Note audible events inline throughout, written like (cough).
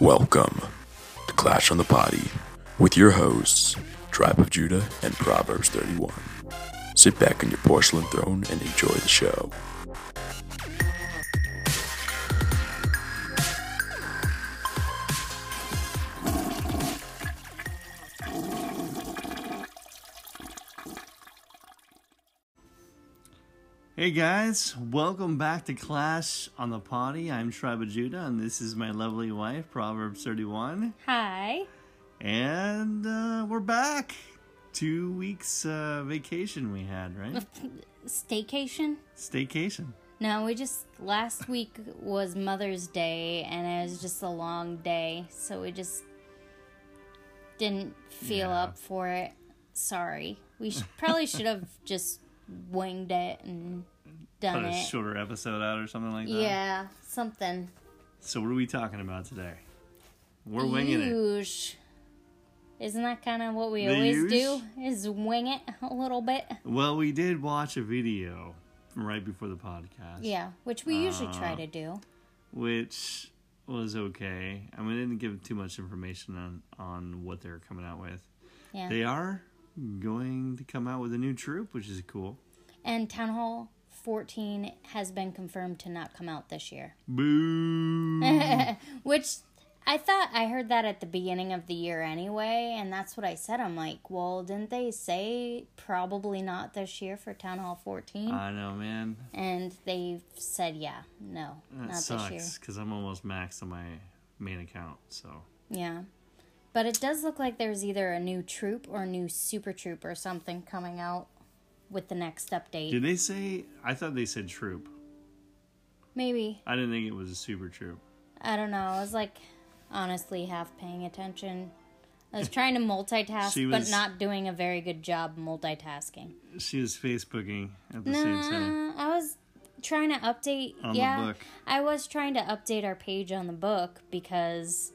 Welcome to Clash on the Potty with your hosts, Tribe of Judah and Proverbs 31. Sit back on your porcelain throne and enjoy the show. Hey guys, welcome back to Clash on the Potty. I'm Tribe Judah, and this is my lovely wife, Proverbs 31. Hi. And uh, we're back. Two weeks uh, vacation we had, right? (laughs) Staycation? Staycation. No, we just last week was Mother's Day and it was just a long day, so we just didn't feel Yeah. up for it. Sorry. We sh- probably should have just winged it and done Put a it. shorter episode out or something like that. Yeah, something. So what are we talking about today? We're winging it. Isn't that kind of what we The always huge? do? Is wing it a little bit? Well, we did watch a video from right before the podcast. Yeah, which we usually try Uh, to do. which was okay. I mean, they didn't give too much information on on what they're coming out with. Yeah. They are going to come out with a new troop, which is cool. And Town Hall 14 has been confirmed to not come out this year. (laughs) Boo! Which I thought I heard that at the beginning of the year anyway, and that's what I said. I'm like, well, didn't they say probably not this year for Town Hall 14? I know, man. and they said, yeah, no, That not this year. sucks because I'm almost maxed on my main account. So Yeah. But it does look like there's either a new troop or a new super troop or something coming out with the next update. did they say? I thought they said troop. Maybe. I didn't think it was a super troop. I don't know. I was like honestly half paying attention. I was trying to multitask, She but not doing a very good job multitasking. She was Facebooking at the same time. Nah, I was trying to update. On yeah. I was trying to update our page on the book because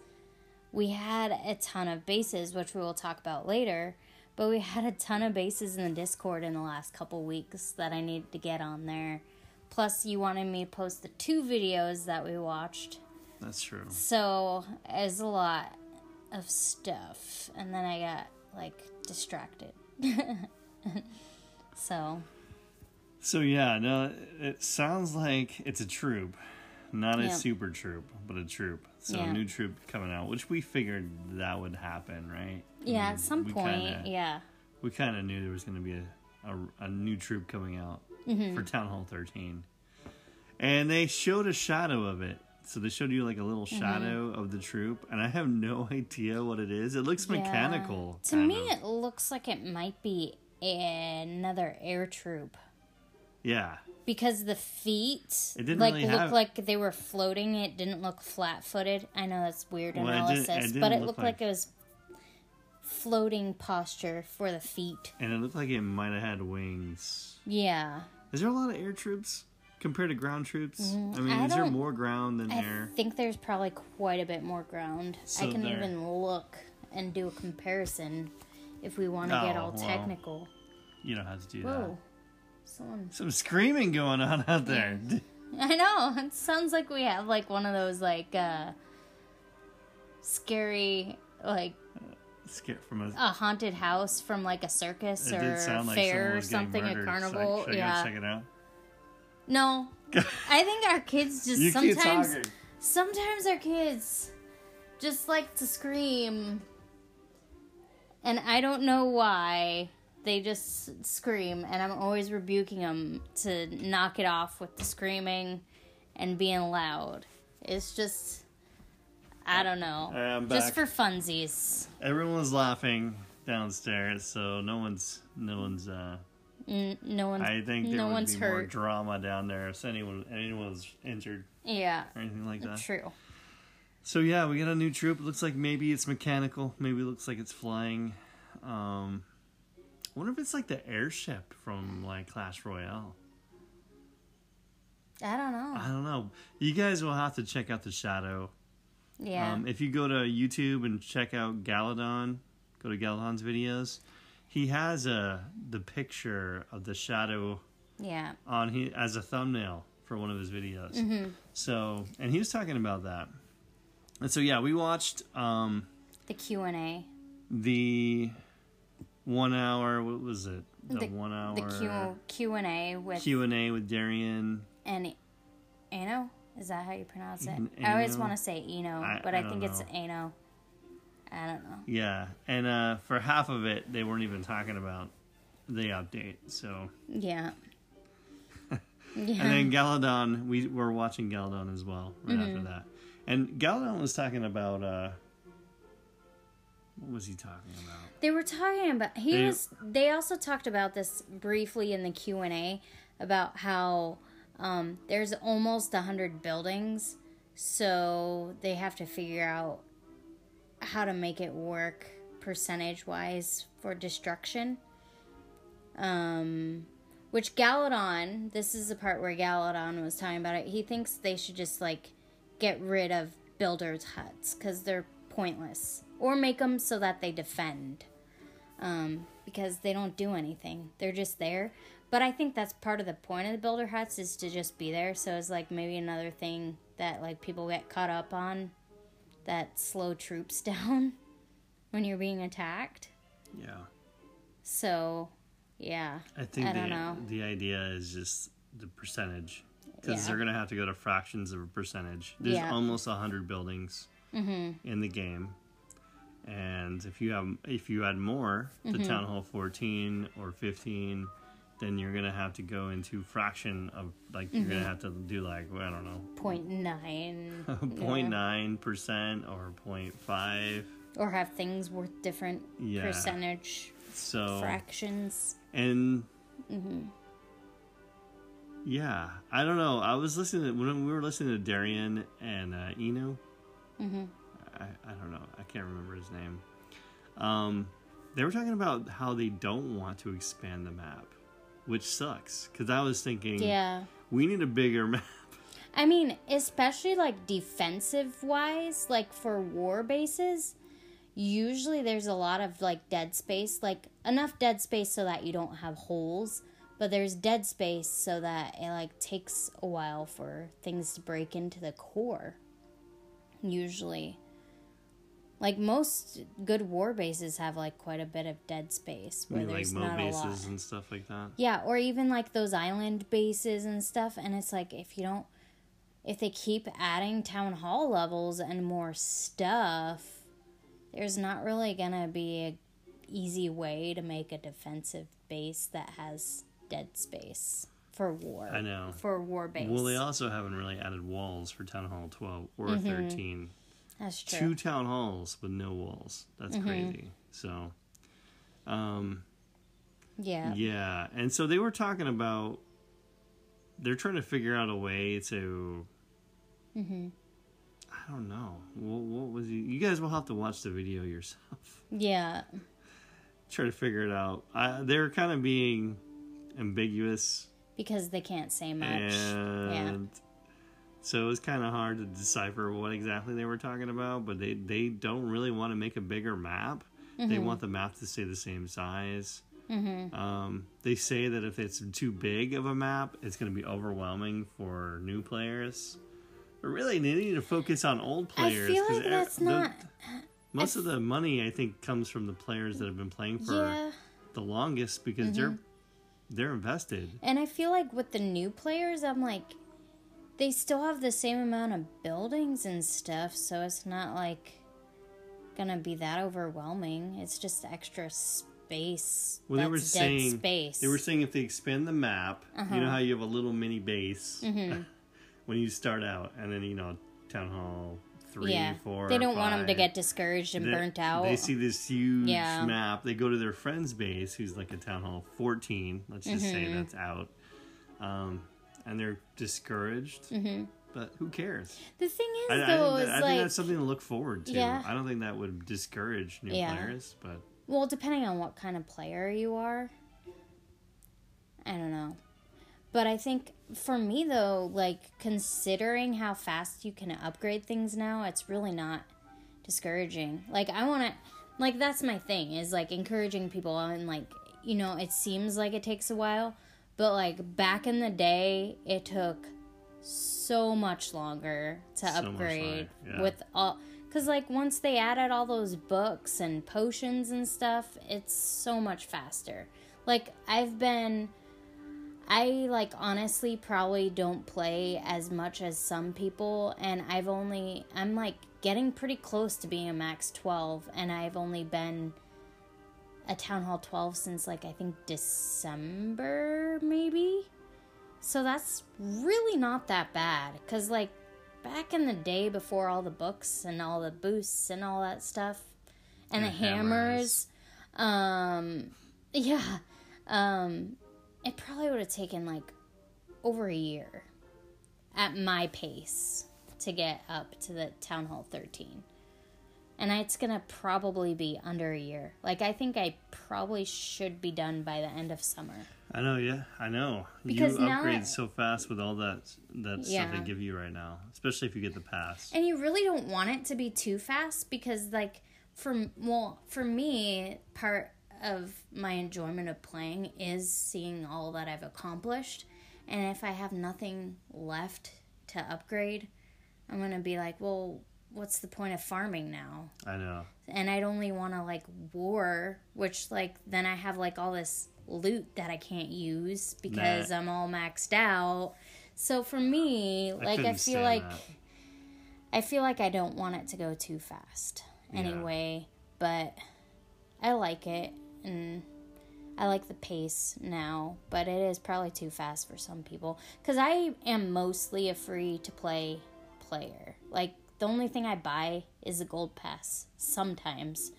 we had a ton of bases, which we will talk about later. But we had a ton of bases in the Discord in the last couple weeks that I needed to get on there. Plus, you wanted me to post the two videos that we watched. That's true. So it's a lot of stuff, and then I got like distracted. (laughs) so So yeah, no, it sounds like it's a troop, not a Yeah. super troop, but a troop. So Yeah. a new troop coming out, which we figured that would happen, right? Yeah, at some point, kinda- yeah, we kind of knew there was going to be a, a, a new troop coming out Mm-hmm. for Town Hall 13. And they showed a shadow of it. So they showed you like a little Mm-hmm. shadow of the troop, and I have no (laughs) idea what it is. It looks Yeah. mechanical. To me, of. it looks like it might be another air troop yeah, because the feet It didn't like really look have- like they were floating. It didn't look flat-footed. I know that's weird Well, it analysis, it but it look looked like- like it was floating posture for the feet. and it looked like it might have had wings. Yeah. Is there a lot of air troops compared to ground troops? I mean. I is there more ground than I air? I think there's probably quite a bit more ground. So I can there- even look and do a comparison if we want to get Oh, all well. technical. You don't have to do Whoa. Someone. Some screaming going on out there. (laughs) I know. It sounds like we have like one of those like uh scary like Scare from a. a haunted house from like a circus It or did like fair or was getting something, a murdered. Should I- carnival. should I yeah. check it out. No. (laughs) I think our kids just You sometimes sometimes our kids just like to scream. And I don't know why. They just scream and I'm always rebuking them to knock it off with the screaming and being loud. It's just I don't know. I'm Just for funsies. Everyone's laughing downstairs, so no one's no one's. uh N- no one's I think there no would one's be more drama down there if anyone anyone was injured Yeah, or anything like that. true. So yeah, we got a new troop. It looks like maybe it's mechanical. Maybe it looks like it's flying. Um, I wonder if it's like the airship from like Clash Royale. I don't know. I don't know. You guys will have to check out the shadow. Yeah. Um, if you go to YouTube and check out Galadon, go to Galadon's videos. He has a the picture of the shadow yeah. on he as a thumbnail for one of his videos. Mm-hmm. So, and he was talking about that. And so yeah, we watched um, The Q and A. the one hour. What was it? The, The- one hour The Q Q and A with Q and A with Darian. and Ano. Is that how you pronounce it? I always want to say Eno, I- but I I, think it's know. Ano. I don't know. Yeah, and uh, for half of it, they weren't even talking about the update. So, Yeah. yeah. (laughs) and then Galadon, we were watching Galadon as well right Mm-hmm. after that, and Galadon was talking about uh, what was he talking about? They were talking about he They- was they also talked about this briefly in the Q&A about how um, there's almost 100 buildings so they have to figure out how to make it work percentage wise for destruction um which Galadon this is the part where Galadon was talking about it he thinks they should just like get rid of builders huts cuz they're pointless or make them so that they defend um, because they don't do anything. They're just there. But I think that's part of the point of the builder huts is to just be there. So it's like maybe another thing that like people get caught up on that slow troops (laughs) down when you're being attacked. Yeah, So yeah, I think I the don't know. the idea is just the percentage because Yeah. they're gonna have to go to fractions of a percentage. There's Yeah. almost hundred buildings Mm-hmm. in the game, and if you have if you add more, Mm-hmm. the town hall fourteen or fifteen, then you're gonna have to go into fraction of like you're Mm-hmm. gonna have to do like well, I don't know, point nine, (laughs) point nine percent or point 0.5 or have things worth different Yeah. percentage So fractions. and Mm-hmm. yeah, I don't know. I was listening to, when we were listening to Darian and uh, Eno. Mm-hmm. I, I don't know. I can't remember his name. Um, they were talking about how they don't want to expand the map, which sucks. Because I was thinking, Yeah. we need a bigger (laughs) map. I mean, especially like defensive wise, like for war bases, usually there's a lot of like dead space, like enough dead space so that you don't have holes, but there's dead space so that it like takes a while for things to break into the core. Usually. Like most good war bases have like quite a bit of dead space I where mean, like there's mo not a lot. bases and stuff like that. Yeah, or even like those island bases and stuff. And it's like if you don't, if they keep adding town hall levels and more stuff, there's not really gonna be a easy way to make a defensive base that has dead space for war. I know. For war base. Well, they also haven't really added walls for Town Hall 12 or Mm-hmm. 13. That's Two town halls with no walls. That's Mm-hmm. crazy. So, um, Yeah. Yeah, and so they were talking about they're trying to figure out a way to. Mm-hmm. I don't know. What, what was you? You guys will have to watch the video yourself. Yeah. Try to figure it out. I, they're kind of being ambiguous, Because they can't say much. and so it was kind of hard to decipher what exactly they were talking about. But they they don't really want to make a bigger map. They Mm-hmm. want the map to stay the same size. Um, they say that if it's too big of a map, it's going to be overwhelming for new players. But really, they need to focus on old players. I feel like that's the- not. most of the money, I think, comes from the players that have been playing for Yeah. the longest because they're Mm-hmm. they're invested. And I feel like with the new players, I'm like, they still have the same amount of buildings and stuff, so it's not like gonna be that overwhelming. It's just extra space. Well, they were saying space. they were saying if they expand the map, Uh-huh. you know how you have a little mini base Mm-hmm. (laughs) when you start out, and then you know town hall three, yeah, four. they don't want them to get discouraged and They- burnt out. They see this huge Yeah. map. They go to their friend's base, who's like a town hall 14. Let's just say Mm-hmm. that's out. Um, and they're discouraged. Mm-hmm. But who cares? the thing is, I, I, though, think, is that- I like, think that's something to look forward to. Yeah. I don't think that would discourage new Yeah. players. But well, depending on what kind of player you are, I don't know. But I think for me though, like considering how fast you can upgrade things now, it's really not discouraging. Like I want to like that's my thing is like encouraging people and like you know, it seems like it takes a while, but like back in the day, it took so much longer to So upgrade longer, yeah. with all Cause like once they added all those books and potions and stuff, it's so much faster. Like I've been I like honestly probably don't play as much as some people and I've only I'm like getting pretty close to being a max 12 and I've only been a town hall 12 since like I think December maybe. So that's really not that bad cuz like back in the day before all the books and all the boosts and all that stuff and, And the hammers, um (laughs) yeah um it probably would have taken like over a year at my pace to get up to the town hall 13 and it's gonna probably be under a year like i think i probably should be done by the end of summer I know, yeah, I know. Because you upgrade so fast with all that that stuff they give you right now, especially if you get the pass. and you really don't want it to be too fast because like for well for me part of my enjoyment of playing is seeing all that i've accomplished and if i have nothing left to upgrade i'm gonna be like well what's the point of farming now I know. and i'd only want to like war which like then i have like all this loot that i can't use because Nah. i'm all maxed out so for me like i feel like that. I feel like I don't want it to go too fast Yeah. anyway, but I like it and I like the pace now, but it is probably too fast for some people cuz I am mostly a free to play player. Like the only thing I buy is a gold pass sometimes.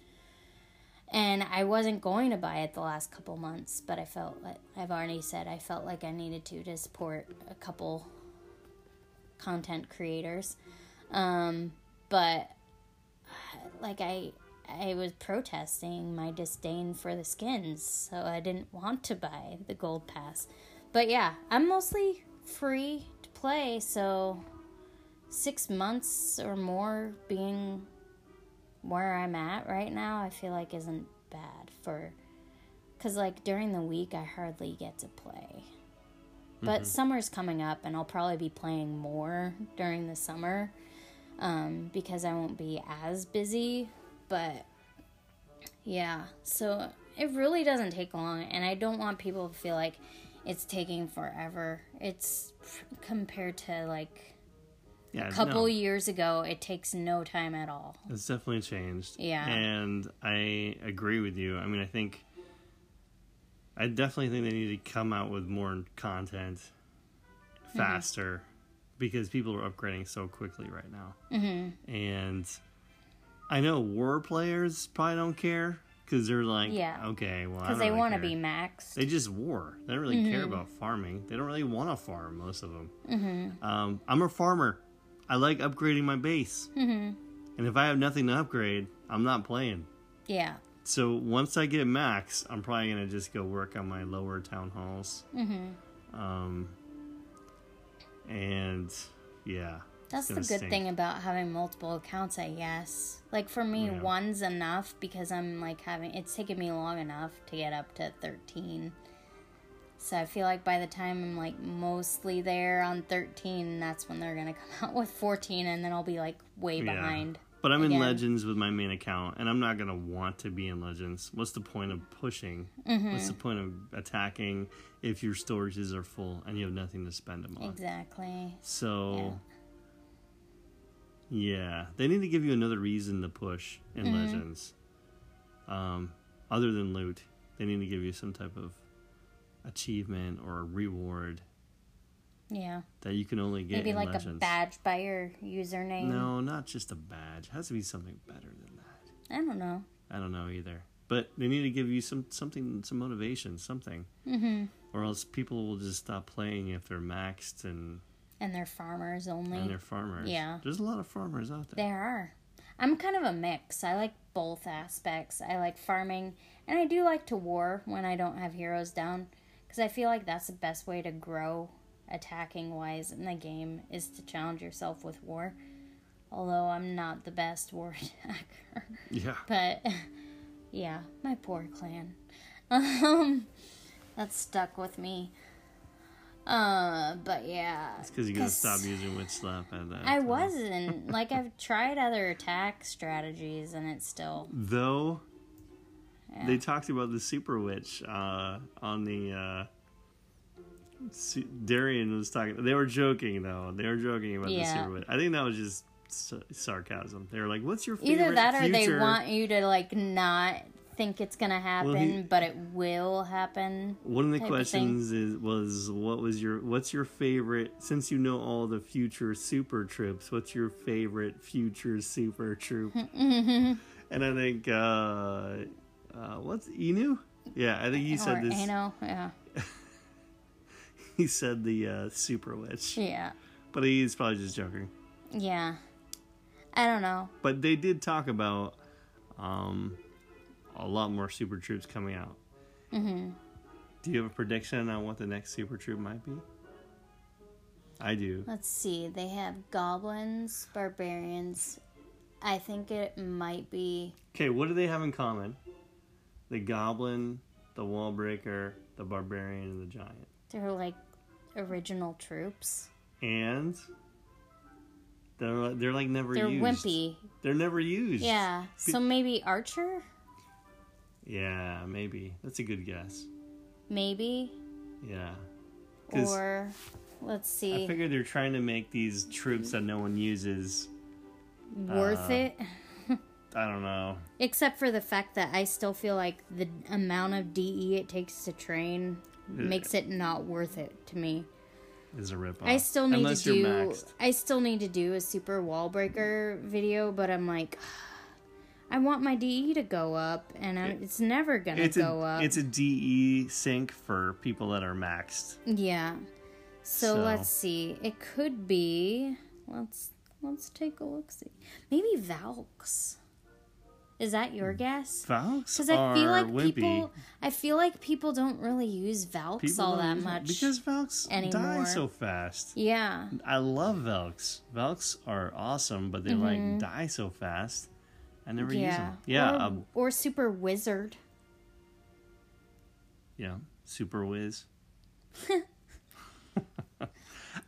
And I wasn't going to buy it the last couple months, but I felt like I've already said I felt like I needed to to support a couple content creators. Um, but (sighs) like I I was protesting my disdain for the skins, so I didn't want to buy the gold pass. But yeah, I'm mostly free to play, so 6 months or more being where I'm at right now, I feel like isn't bad for cuz like during the week I hardly get to play. But summer's coming up, and I'll probably be playing more during the summer um, because I won't be as busy. But yeah, so it really doesn't take long, and I don't want people to feel like it's taking forever. It's compared to like Yeah, a couple no, years ago, it takes no time at all. it's definitely changed. Yeah. and I agree with you. I mean, I think I definitely think they need to come out with more content Mm-hmm. faster because people are upgrading so quickly right now. Mm-hmm. And I know war players probably don't care because they're like, Yeah. okay, well, Because they really want to be maxed. They just war. They don't really Mm-hmm. care about farming. They don't really want to farm, most of them. Mm-hmm. Um, I'm a farmer. I like upgrading my base. Mm-hmm. And if I have nothing to upgrade, I'm not playing. Yeah. So once I get max, I'm probably going to just go work on my lower town halls. Mm-hmm. Um, and yeah. That's the good stink. thing about having multiple accounts, I guess. Like for me, Yeah. one's enough because I'm like having it's taken me long enough to get up to 13. So I feel like by the time I'm like mostly there on 13, that's when they're going to come (laughs) out with 14 and then I'll be like way Yeah. behind. But I'm in. Legends with my main account, and I'm not going to want to be in Legends. What's the point of pushing? Mm-hmm. What's the point of attacking if your storages are full and you have nothing to spend them on? Exactly. So, yeah. they need to give you another reason to push in Mm-hmm. Legends. Um, other than loot, they need to give you some type of achievement or a reward Yeah. that you can only get Maybe like Legends. a badge by your username. No, not just a badge. It has to be something better than that. I don't know. I don't know either. But they need to give you some something, some motivation, something, Mhm. or else people will just stop playing if they're maxed and And they're farmers only. and they're farmers. Yeah. there's a lot of farmers out there. There are. I'm kind of a mix. I like both aspects. I like farming, and I do like to war when I don't have heroes down, because I feel like that's the best way to grow attacking wise in the game is to challenge yourself with war. Although I'm not the best war (laughs) attacker, Yeah, but (laughs) yeah, my poor clan. (laughs) Um, that stuck with me. Uh, but yeah. It's because you gotta stop using witch slap at that. I time. wasn't. like, I've tried other attack strategies and it's still. Though Yeah. they talked about the super witch uh, on the. Uh, Darian was talking. They were joking though. They were joking about the super witch. I think that was just s- sarcasm. They were like, "What's your favorite Either that or they want you to, like, not think it's gonna happen, he- but it will happen. One of the type of questions is was what was your what's your favorite since you know all the future super troops, what's your favorite future super troop? (laughs) and I think uh uh what's Inu? Yeah, I think he or said this anal. Yeah. (laughs) he said the uh super witch. Yeah. But he's probably just joking. Yeah. I don't know. But they did talk about um a lot more super troops coming out. hmm Do you have a prediction on what the next super troop might be? I do. Let's see. They have goblins, barbarians. I think it might be. Okay, what do they have in common? The goblin, the wall breaker, the barbarian, and the giant. They're like original troops. And they're they're like never They're used. wimpy. They're never used. Yeah. So maybe Archer? Yeah, maybe. That's a good guess. Maybe. Yeah. Or let's see. I see. figure they're trying to make these troops that no one uses. Worth uh, it. I don't know. Except for the fact that I still feel like the amount of DE it takes to train makes it not worth it to me. Is a rip I still need Unless to do maxed. I still need to do a super wall breaker video, but I'm like (sighs) I want my DE to go up and I, it's never going to It's go a up. it's a DE sink for people that are maxed. yeah. So, So- let's see. It could be let's let's take a look see. Maybe Valks. Is that your guess? Valks Because I feel like wimpy. people, I feel like people don't really use Valks People all that much. because Valks die so fast. yeah, I love Velks. Velks are awesome, but they like die so fast. I never use Mm-hmm. them. Yeah, or, um, or Super Wizard. yeah, Super Whiz. (laughs) (laughs)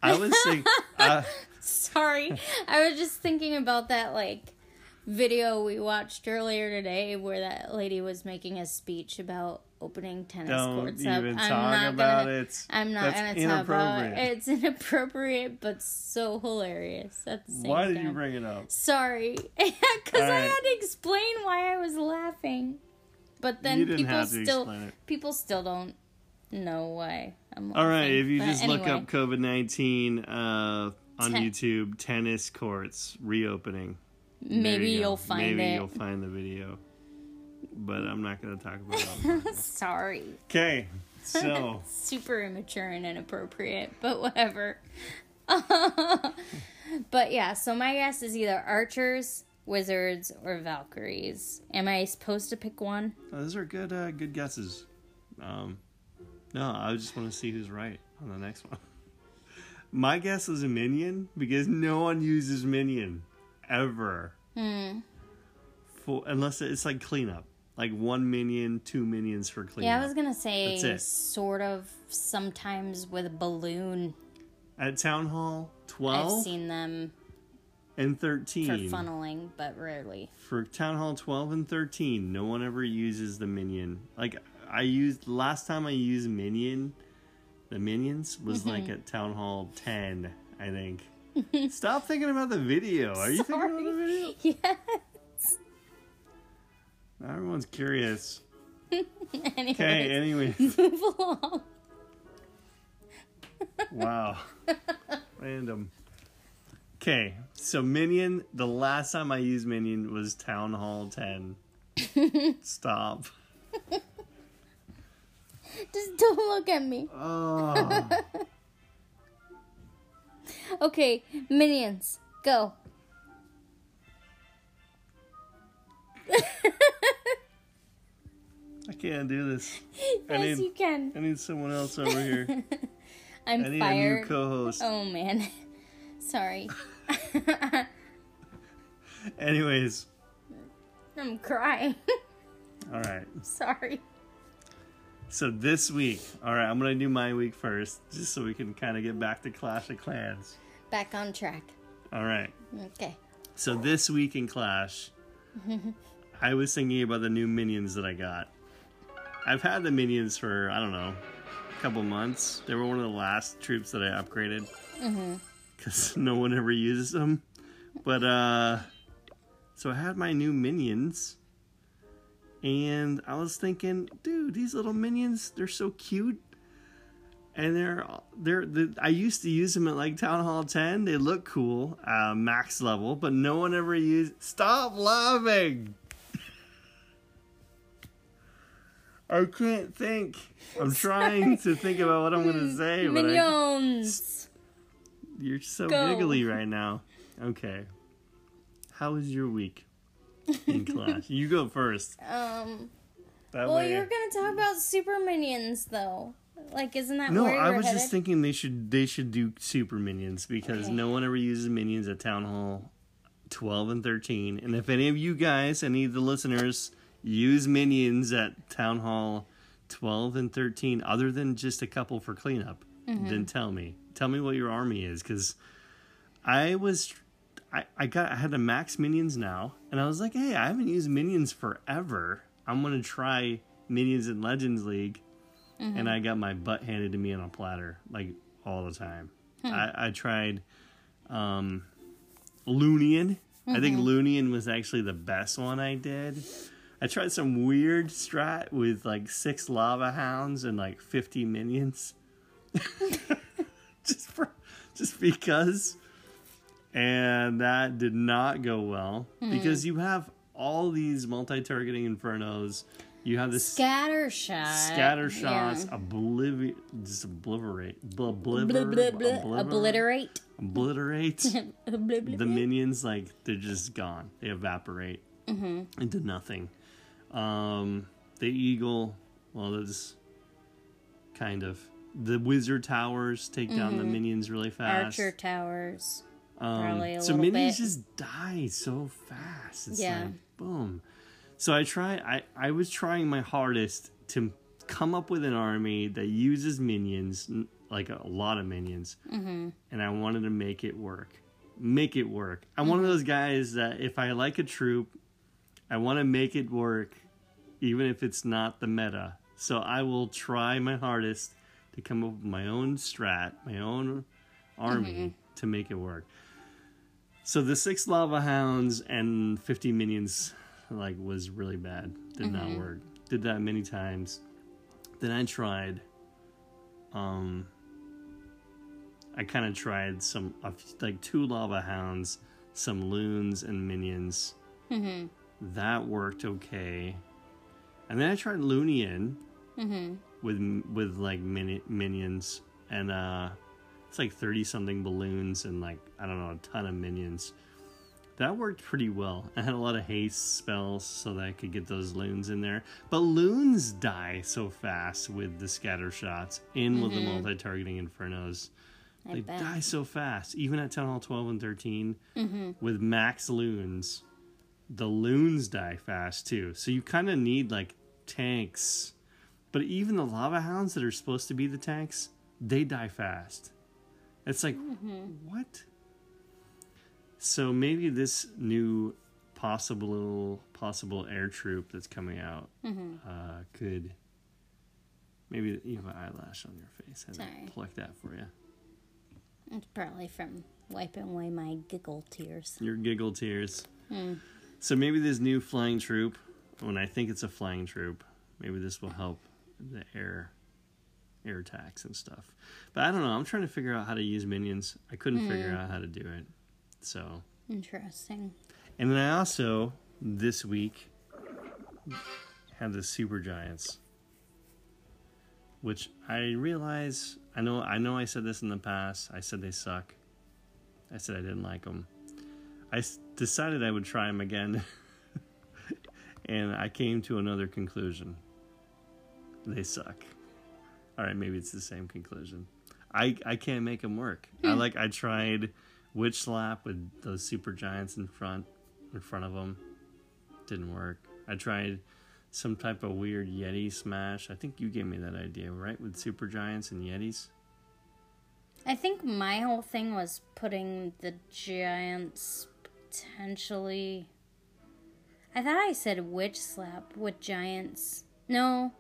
I was saying, (laughs) uh, Sorry, I was just thinking about that like video we watched earlier today, where that lady was making a speech about opening tennis don't courts. up. talk not about gonna, it. I'm not That's gonna talk about it. inappropriate. It's (laughs) inappropriate, but so hilarious same Why time. did you bring it up? Sorry, (laughs) because I had to explain why I was laughing. But then people still explain it. people still don't know why I'm laughing. All right, if you But just look up COVID nineteen uh, on Ten- YouTube, tennis courts reopening. Maybe you you'll find it. Maybe it. you'll find the video, but I'm not going to talk about it. (laughs) Sorry, Okay, (laughs) so super immature and inappropriate, but whatever. (laughs) but yeah, so my guess is either archers, wizards, or valkyries. Am I supposed to pick one? those are good, uh, good guesses. Um, no, I just want to see who's right on the next one. My guess is a minion because no one uses minion ever. Hmm. For unless it's like cleanup, like one minion, two minions for cleanup. Yeah, I was gonna say sort of sometimes with a balloon. At Town Hall, twelve, I've 12 seen them and thirteen for 13. funneling, but rarely. For Town Hall 12 and 13, no one ever uses the minion. Like, I used, last time I used minion, the minions, was Mm-hmm. like at Town Hall 10, I think. (laughs) Stop thinking about the video. Are you thinking about the video? (laughs) Yes. Now everyone's curious. (laughs) Anyways, Okay, anyway. move along. Wow. Random. Okay, so Minion, the last time I used Minion was Town Hall 10. Stop. Just don't look at me. Oh. Okay, minions, go. I can't do this. I yes, need, you can. I need someone else over here. (laughs) I'm I need a new fired. co-host. oh man, (laughs) sorry. (laughs) Anyways, I'm crying. all right. sorry. So this week, all right, I'm gonna do my week first, just so we can kind of get back to Clash of Clans. Back on track. All right. Okay. So this week in Clash, (laughs) I was thinking about the new minions that I got. I've had the minions for I don't know, a couple months. They were one of the last troops that I upgraded because (laughs) no one ever uses them. But uh, so I had my new minions, and I was thinking, dude, these little minions, they're so cute. And they're they're the, I used to use them at like Town Hall 10. They look cool, uh, max level, but no one ever used. Stop laughing. (laughs) I can't think. I'm trying to think about what I'm gonna (laughs) say, but I, Minions. you're so Go. giggly right now. Okay. How was your week in class? you go first. (laughs) Um. That Well, way. you're gonna talk about super minions, though. Like, isn't that No, I was headed? just thinking they should they should do super minions because Okay. no one ever uses minions at Town Hall 12 and 13. And if any of you guys, any of the listeners, use minions at Town Hall 12 and 13, other than just a couple for cleanup, Mm-hmm. then tell me. Tell me what your army is because I was. I, I got I had the max minions now, and I was like, hey, I haven't used minions forever. I'm gonna try minions in Legends League mm-hmm. and I got my butt handed to me on a platter like all the time. Hmm. I, I tried um, Loonian. I think mm-hmm. Loonian was actually the best one I did. I tried some weird strat with like six lava hounds and like 50 minions. (laughs) (laughs) just for just because. And that did not go well because you have all these multi-targeting infernos. You have this Scatter shot. scatter shots, Yeah. just obliterate, bl- Blah, obliver, blah, blah. obliver- Obliterate. (laughs) obliterate. The minions, like they're just gone. They evaporate Mm-hmm. into nothing. Um, the eagle, well, that's kind of the wizard towers take down the minions really fast. Mm-hmm. Archer towers. Um, a so minions bit. just die so fast. It's Yeah. like boom. So I try. I I was trying my hardest to come up with an army that uses minions, like a lot of minions, mm-hmm. and I wanted to make it work. Make it work. I'm one of those guys that if I like a troop, I want to make it work, even if it's not the meta. So I will try my hardest to come up with my own strat, my own army to make it work. So the six lava hounds and 50 minions like was really bad. Did not work. Did that many times. Then I tried um I kind of tried some like two lava hounds, some loons and minions. That worked okay. And then I tried Loonian with with like mini, minions and uh it's like 30 something balloons and like I don't know a ton of minions. That worked pretty well. I had a lot of haste spells so that I could get those loons in there. But loons die so fast with the scatter shots and with the mm-hmm. multi-targeting infernos. I They bet. die so fast. Even at Town Hall 12 and 13 mm-hmm. with max loons, the loons die fast too. So you kind of need like tanks. But even the lava hounds that are supposed to be the tanks, they die fast. It's like, mm-hmm. what? So maybe this new possible possible air troop that's coming out mm-hmm. uh, could maybe you have an eyelash on your face. I Sorry. pluck that for you. It's probably from wiping away my giggle tears. Your giggle tears. Hmm. So maybe this new flying troop, when I think it's a flying troop, maybe this will help the air air attacks and stuff. But I don't know. I'm trying to figure out how to use minions. I couldn't figure mm. out how to do it. So, Interesting. and then I also this week had the super giants, which I realize. I know. I know. I said this in the past. I said they suck. I said I didn't like them. I s- decided I would try them again, (laughs) and I came to another conclusion. They suck. All right, maybe it's the same conclusion. I I can't make them work. I hmm. like. I tried witch slap with those super giants in front, in front of them. Didn't work. I tried some type of weird Yeti smash. I think you gave me that idea, right? With super giants and Yetis. I think my whole thing was putting the giants potentially. I thought I said witch slap with giants. No.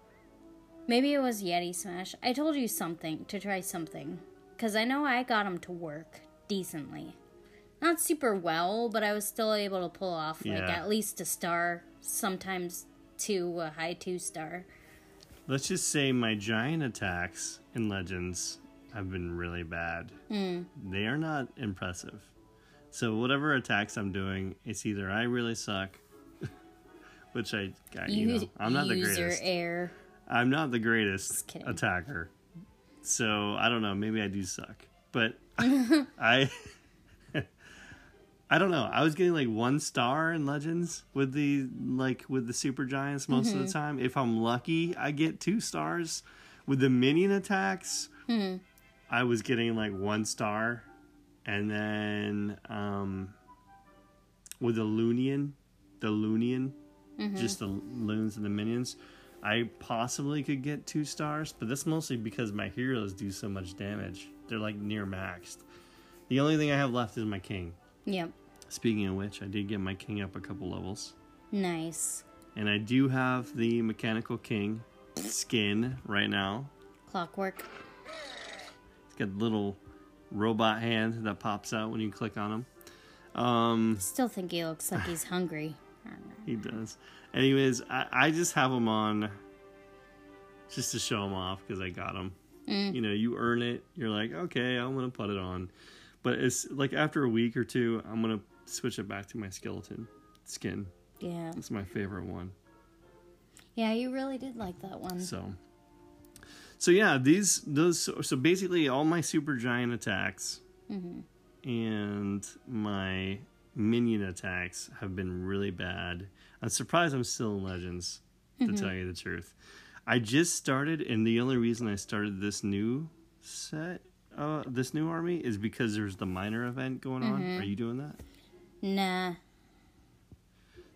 Maybe it was Yeti Smash. I told you something to try something. Because I know I got them to work decently. Not super well, but I was still able to pull off like Yeah. at least a star, sometimes two, a high two star. Let's just say my giant attacks in Legends have been really bad. Hmm. They are not impressive. So whatever attacks I'm doing, it's either I really suck, (laughs) which I, I you, know, I'm not the user greatest. I'm not the greatest attacker. So I don't know. Maybe I do suck, but (laughs) I. (laughs) I don't know. I was getting like one star in Legends with the like with the super giants most of the mm-hmm. time. If I'm lucky, I get two stars. With the minion attacks, hmm. I was getting like one star, and then um, with the Loonian, the Loonian, mm-hmm. just the loons and the minions, I possibly could get two stars, but that's mostly because my heroes do so much damage. They're like near maxed. The only thing I have left is my king. Yep. Speaking of which, I did get my king up a couple levels. Nice. And I do have the mechanical king skin right now. Clockwork. It's got a little robot hand that pops out when you click on him. Um, Still think he looks like he's hungry. He does. Anyways, I, I just have him on just to show him off because I got him. Mm. You know, you earn it. You're like, okay, I'm gonna put it on. But it's like after a week or two, I'm gonna switch it back to my skeleton skin. Yeah. It's my favorite one. Yeah, you really did like that one. So, so yeah, these those so, so basically all my super giant attacks mm-hmm. and my minion attacks have been really bad. I'm surprised I'm still in Legends, to tell you the truth. I just started, and the only reason I started this new set, uh, this new army, is because there's the miner event going on. Are you doing that? Nah.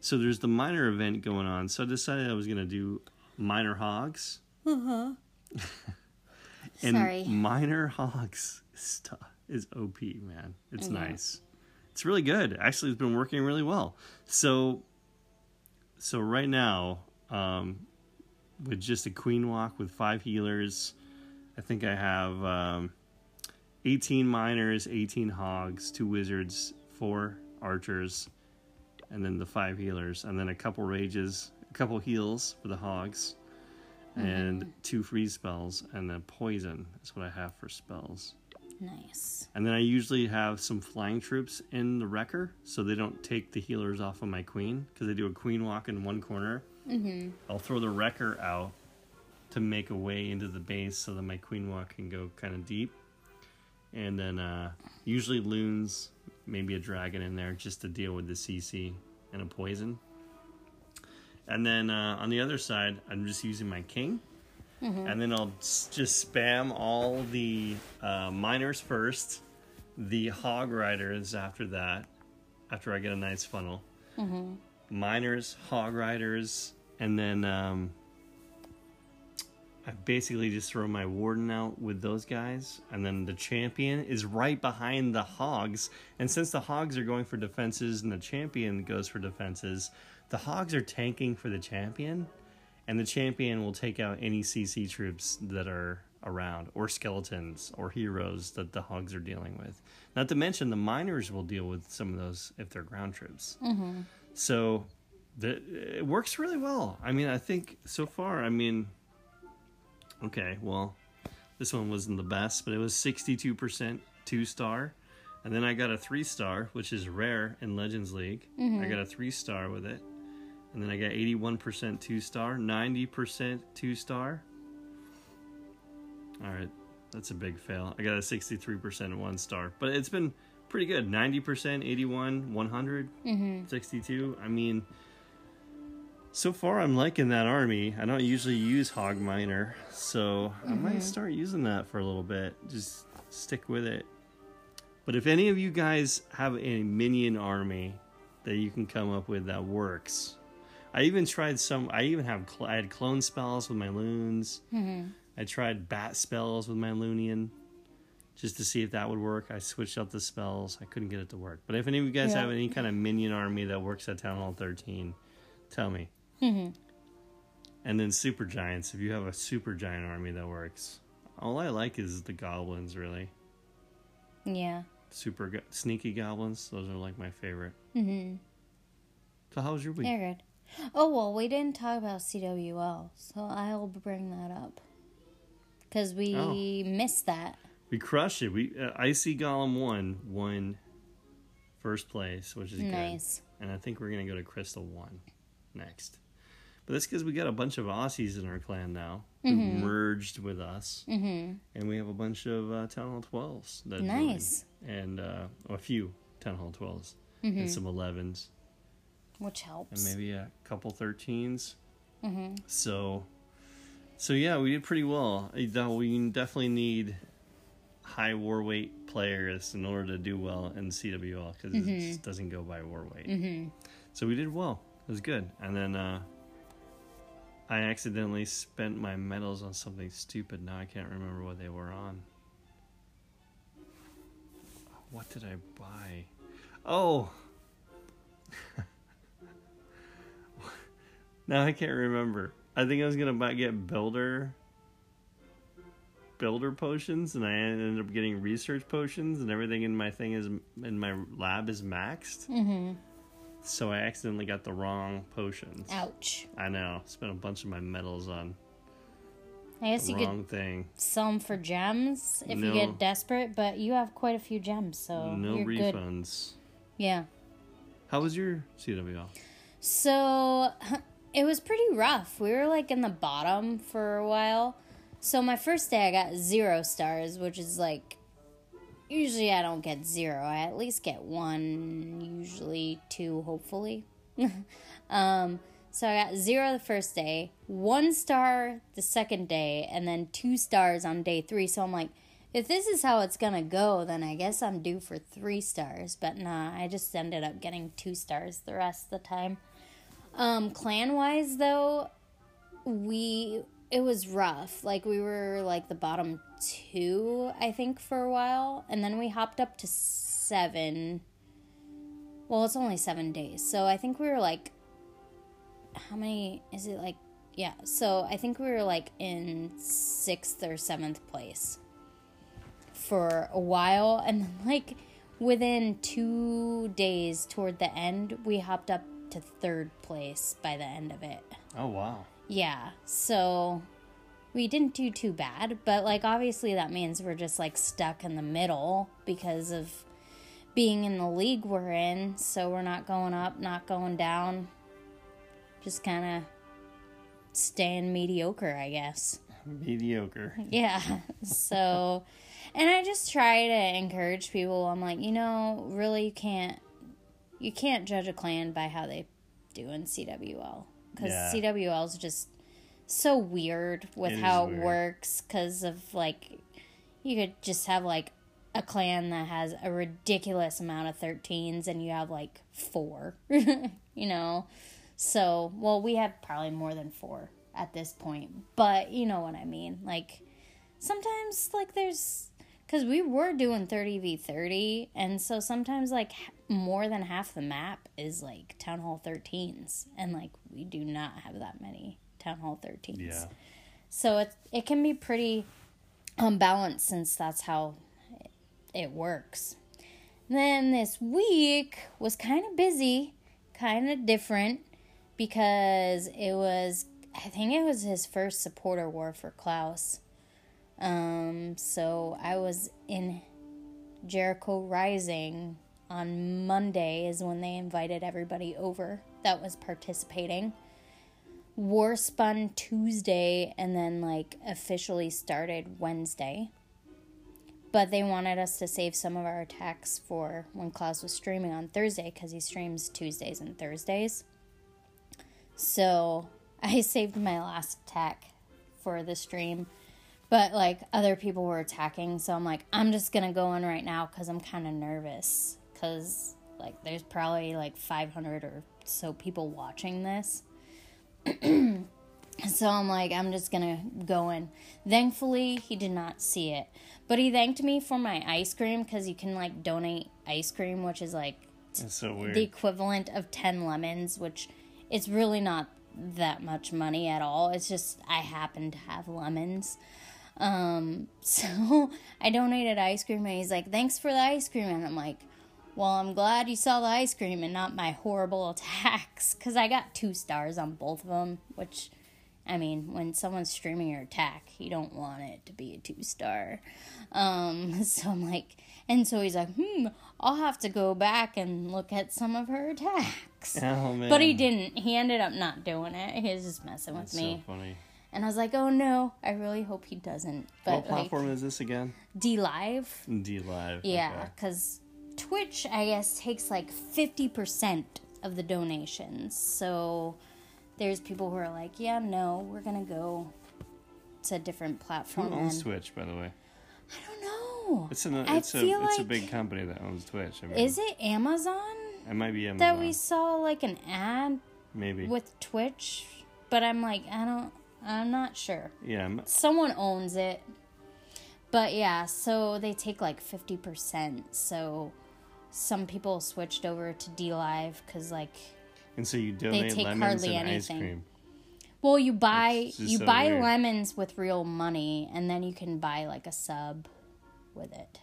So there's the miner event going on. So I decided I was gonna do miner hogs. Uh (laughs) and Sorry. miner hogs stuff (laughs) is OP, man. It's Yeah. nice. It's really good. Actually, it's been working really well. So, so right now, um, with just a queen walk with five healers, I think I have um, 18 miners, 18 hogs, two wizards, four archers, and then the five healers, and then a couple rages, a couple heals for the hogs, and two freeze spells, and then poison. is what I have for spells. Nice. And then I usually have some flying troops in the wrecker so they don't take the healers off of my queen because they do a queen walk in one corner. Mm-hmm. I'll throw the wrecker out to make a way into the base so that my queen walk can go kind of deep. And then uh, usually loons, maybe a dragon in there just to deal with the CC and a poison. And then uh, on the other side, I'm just using my king and then I'll just spam all the uh, miners first, the hog riders after that, after I get a nice funnel. Miners, hog riders, and then um, I basically just throw my warden out with those guys, and then the champion is right behind the hogs. And since the hogs are going for defenses and the champion goes for defenses, the hogs are tanking for the champion and the champion will take out any CC troops that are around, or skeletons, or heroes that the hogs are dealing with. Not to mention, the miners will deal with some of those if they're ground troops. Mm-hmm. So the, it works really well. I mean, I think so far, I mean, okay, well, this one wasn't the best, but it was 62% two star. And then I got a three star, which is rare in Legends League. I mm-hmm. got a three star with it. And then I got 81% two star, 90% two star. All right, that's a big fail. I got a 63% one star, but it's been pretty good 90%, 81, 100, mm-hmm. 62. I mean, so far I'm liking that army. I don't usually use Hog Miner, so I might mm-hmm. start using that for a little bit. Just stick with it. But if any of you guys have a minion army that you can come up with that works, I even tried some. I even have. Cl- I had clone spells with my loons. Mm-hmm. I tried bat spells with my loonian, just to see if that would work. I switched out the spells. I couldn't get it to work. But if any of you guys Yeah. have any kind of minion army that works at Town Hall 13, tell me. Mm-hmm. And then super giants. If you have a super giant army that works, all I like is the goblins. Really, Yeah. super go- sneaky goblins. Those are like my favorite. Mm-hmm. So how was your week? They're good. Oh well, we didn't talk about CWL, so I'll bring that up because we Oh. missed that. We crushed it. We uh, Icy Golem one won first place, which is good. Nice. And I think we're gonna go to Crystal one next. But that's because we got a bunch of Aussies in our clan now who Mm-hmm. merged with us, Mm-hmm. and we have a bunch of uh, Town Hall twelves that Nice. joined. and uh, a few Town Hall 12s Mm-hmm. and some elevens Which helps. and maybe a couple 13s. Mm-hmm. So, so yeah, we did pretty well. Though we definitely need high war weight players in order to do well in CWL because it just doesn't go by war weight. Mm-hmm. So we did well. It was good. And then uh, I accidentally spent my medals on something stupid. Now I can't remember what they were on. What did I buy? Oh. Now I can't remember. I think I was gonna buy get builder builder potions, and I ended up getting research potions, and everything in my thing is in my lab is maxed. Mm-hmm. So I accidentally got the wrong potions. Ouch. I know. Spent a bunch of my medals on I guess you could thing. sell them for gems if you get desperate, but you have quite a few gems, so no you're good. refunds. Yeah. How was your CWL? So it was pretty rough. We were like in the bottom for a while. So my first day I got zero stars, which is like usually I don't get zero. I at least get one, usually two, hopefully. (laughs) um, so I got zero the first day, one star the second day, and then two stars on day three. So I'm like, if this is how it's gonna go, then I guess I'm due for three stars. But nah, I just ended up getting two stars the rest of the time. Um, clan wise though, we it was rough. Like we were like the bottom two, I think, for a while, and then we hopped up to seven. Well, it's only seven days, so I think we were like, how many is it? Like, yeah. So I think we were like in sixth or seventh place for a while, and then like within two days toward the end, we hopped up to third place by the end of it. Oh wow. Yeah, so we didn't do too bad, but like obviously that means we're just like stuck in the middle because of being in the league we're in. So we're not going up, not going down, just kind of staying mediocre, I guess. Mediocre. (laughs) Yeah. So, and I just try to encourage people. I'm like, you know, really, you can't, you can't judge a clan by how they do in CWL because Yeah. CWL is just so weird with It how it weird. works. Because of like, you could just have like a clan that has a ridiculous amount of 13s, and you have like four. (laughs) you know. So, well, we have probably more than four at this point, but you know what I mean. Like, sometimes, like, there's because we were doing 30v30, and so sometimes, like, more than half the map is like Town Hall 13s, and like, we do not have that many Town Hall 13s. Yeah. So it, it can be pretty um, unbalanced since that's how it, it works. Then this week was kind of busy, kind of different because it was, I think it was his first supporter war for Klaus. Um, so I was in Jericho Rising on Monday, is when they invited everybody over that was participating. War spun Tuesday and then like officially started Wednesday. But they wanted us to save some of our attacks for when Klaus was streaming on Thursday because he streams Tuesdays and Thursdays. So (laughs) I saved my last attack for the stream. But like other people were attacking, so I'm like, I'm just gonna go in right now because I'm kind of nervous. Because like there's probably like 500 or so people watching this. (clears throat) so I'm like, I'm just gonna go in. Thankfully, he did not see it, but he thanked me for my ice cream because you can like donate ice cream, which is like so the equivalent of 10 lemons, which it's really not that much money at all. It's just I happen to have lemons. Um, (laughs) so I donated ice cream and he's like, "Thanks for the ice cream." And I'm like, "Well, I'm glad you saw the ice cream and not my horrible (laughs) attacks cuz I got 2 stars on both of them, which I mean, when someone's streaming your attack, you don't want it to be a 2 star. Um, (laughs) so I'm like, and so he's like, "Hmm, I'll have to go back and look at some of her attacks." oh. But he didn't. He ended up not doing it. He was just messing with me. so funny. And I was like, oh no, I really hope he doesn't. But what platform like, is this again? DLive. D Live. Yeah, okay. because Twitch, I guess, takes like 50% of the donations. So there's people who are like, yeah, no, we're going to go to a different platform. Who owns Twitch, by the way? I don't know. It's an it's a feel it's a big company that owns Twitch. I mean, Is it Amazon It might be Amazon. that we saw like an ad maybe. with Twitch? But I'm like, I don't, I'm not sure. Yeah. m- someone owns it. But yeah, so they take like 50%. So some people switched over to DLive because, like, And so you donate take lemons hardly and ice anything. cream. well, you buy you so buy weird. lemons with real money, and then you can buy like a sub with it.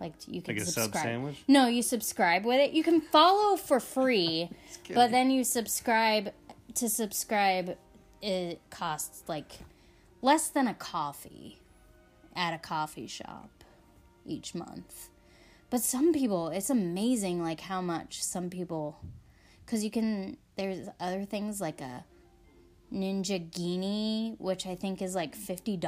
Like you can Like a sub subscribe. sandwich? No, you subscribe with it. You can follow for free, (laughs) but then you subscribe. To subscribe, it costs like less than a coffee at a coffee shop each month. But some people, it's amazing like how much some people cuz you can there's other things like a Ninjaghini, which I think is like $50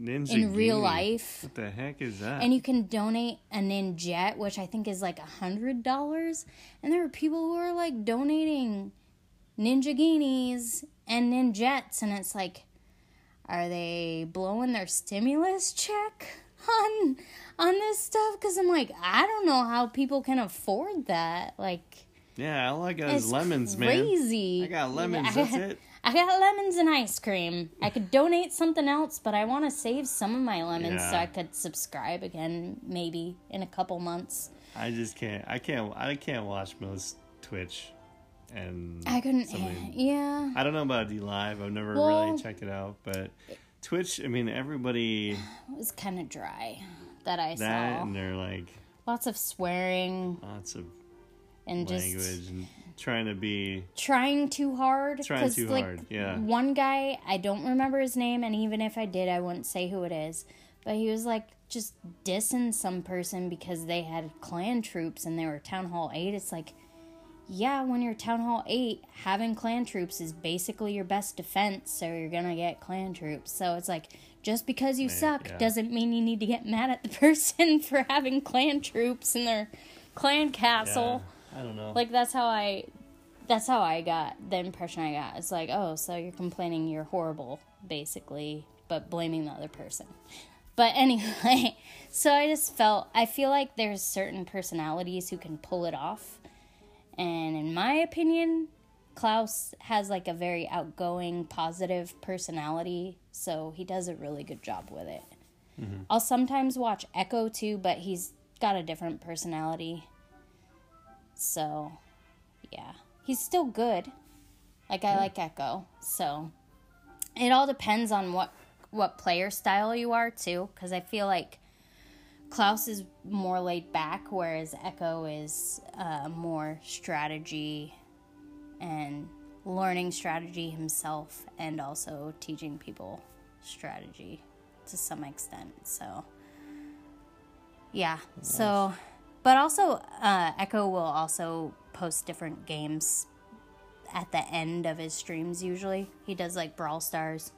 Ninja in real life. What the heck is that? And you can donate a Ninjet, which I think is like a hundred dollars. And there are people who are like donating Ninjaghinis and Ninjets, and it's like, are they blowing their stimulus check on on this stuff? Because I'm like, I don't know how people can afford that. Like, yeah, all I got is lemons, man. crazy. I got lemons. I it. (laughs) I got lemons and ice cream. I could donate something else, but I want to save some of my lemons so I could subscribe again maybe in a couple months. I just can't. I can't. I can't watch most Twitch, and I couldn't. something- Yeah. I don't know about DLive. I've never Well- really checked it out, but Twitch. I mean, everybody It (sighs) was kind of dry that I that saw. and they're like Lots of swearing lots of and language just and trying to be. trying too hard. Trying too like, hard, yeah. One guy, I don't remember his name, and even if I did, I wouldn't say who it is. But he was like just dissing some person because they had clan troops and they were Town Hall 8. It's like, yeah, when you're Town Hall 8, having clan troops is basically your best defense, so you're gonna get clan troops. So it's like, just because you suck yeah. doesn't mean you need to get mad at the (laughs) person for having clan troops in their clan castle. I don't know. Like that's how I that's how I got the impression I got. It's like, oh, so you're complaining you're horrible, basically, but blaming the other person. But anyway, (laughs) so I just felt I feel like there's certain personalities who can pull it off. And in my opinion, Klaus has like a very outgoing, positive personality, so he does a really good job with it. Mm-hmm. I'll sometimes watch Echo too, but he's got a different personality. So, yeah. He's still good. Like I mm-hmm. like Echo. So, it all depends on what what player style you are too cuz I feel like Klaus is more laid back whereas Echo is uh, more strategy and learning strategy himself and also teaching people strategy to some extent. So, yeah. So, but also, uh, Echo will also post different games at the end of his streams. Usually, he does like Brawl Stars,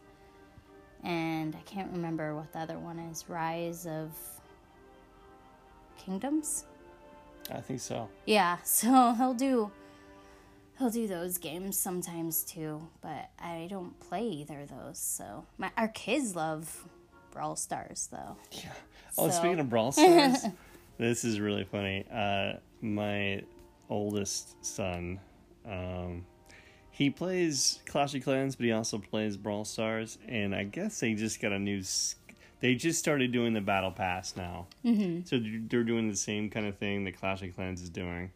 and I can't remember what the other one is. Rise of Kingdoms. I think so. Yeah, (laughs) so he'll do he'll do those games sometimes too, but I don't play either of those. So my our kids love Brawl Stars though. Yeah. Oh, So- speaking of (laughs) Brawl Stars, this is really funny. Uh, my oldest son, um, he plays Clash of Clans, but he also plays Brawl Stars, and I guess they just got a new. They just started doing the Battle Pass now, mm-hmm. so they're doing the same kind of thing that Clash of Clans is doing.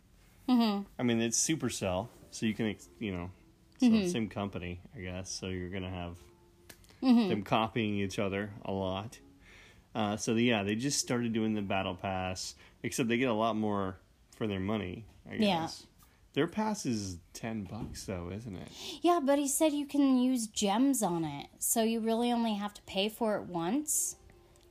Mm-hmm. I mean, it's Supercell, so you can you know, so same company, I guess. So you're gonna have them copying each other a lot. Uh, so yeah, they just started doing the Battle Pass, except they get a lot more for their money. I guess. Yeah. Their pass is ten bucks though, isn't it? Yeah, but he said you can use gems on it, so you really only have to pay for it once,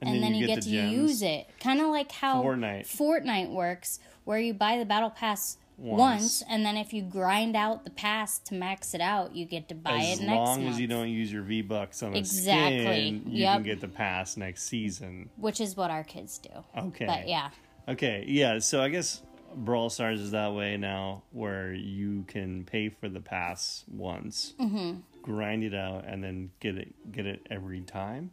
and, then, you, get, the to gems. use it. Kind of like how Fortnite. Fortnite works, where you buy the battle pass Once. once, and then if you grind out the pass to max it out, you get to buy As it next month. as long as you don't use your V Bucks on a Exactly. skin, you Yep. can get the pass next season. which is what our kids do. Okay. But yeah, Okay, yeah, so I guess Brawl Stars is that way now where you can pay for the pass once, Mm-hmm. grind it out, and then get it get it every time.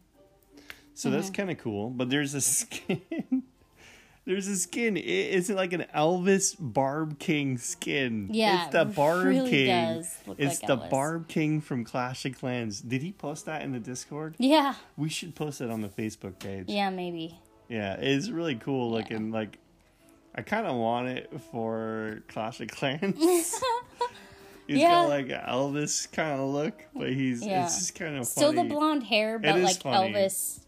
So that's Mm-hmm. kind of cool. But there's a skin. (laughs) there's a skin. It, it's like an Elvis Barb King skin. Yeah, it's the Barb really King. it's like the Elvis. Barb King from Clash of Clans. Did he post that in the Discord? yeah, We should post it on the Facebook page. yeah, maybe. Yeah, it's really cool looking. Like, I kind of want it for Clash of Clans. (laughs) he's Yeah. got like an Elvis kind of look, but he's Yeah. it's just kind of Still the blonde hair, but like funny. Elvis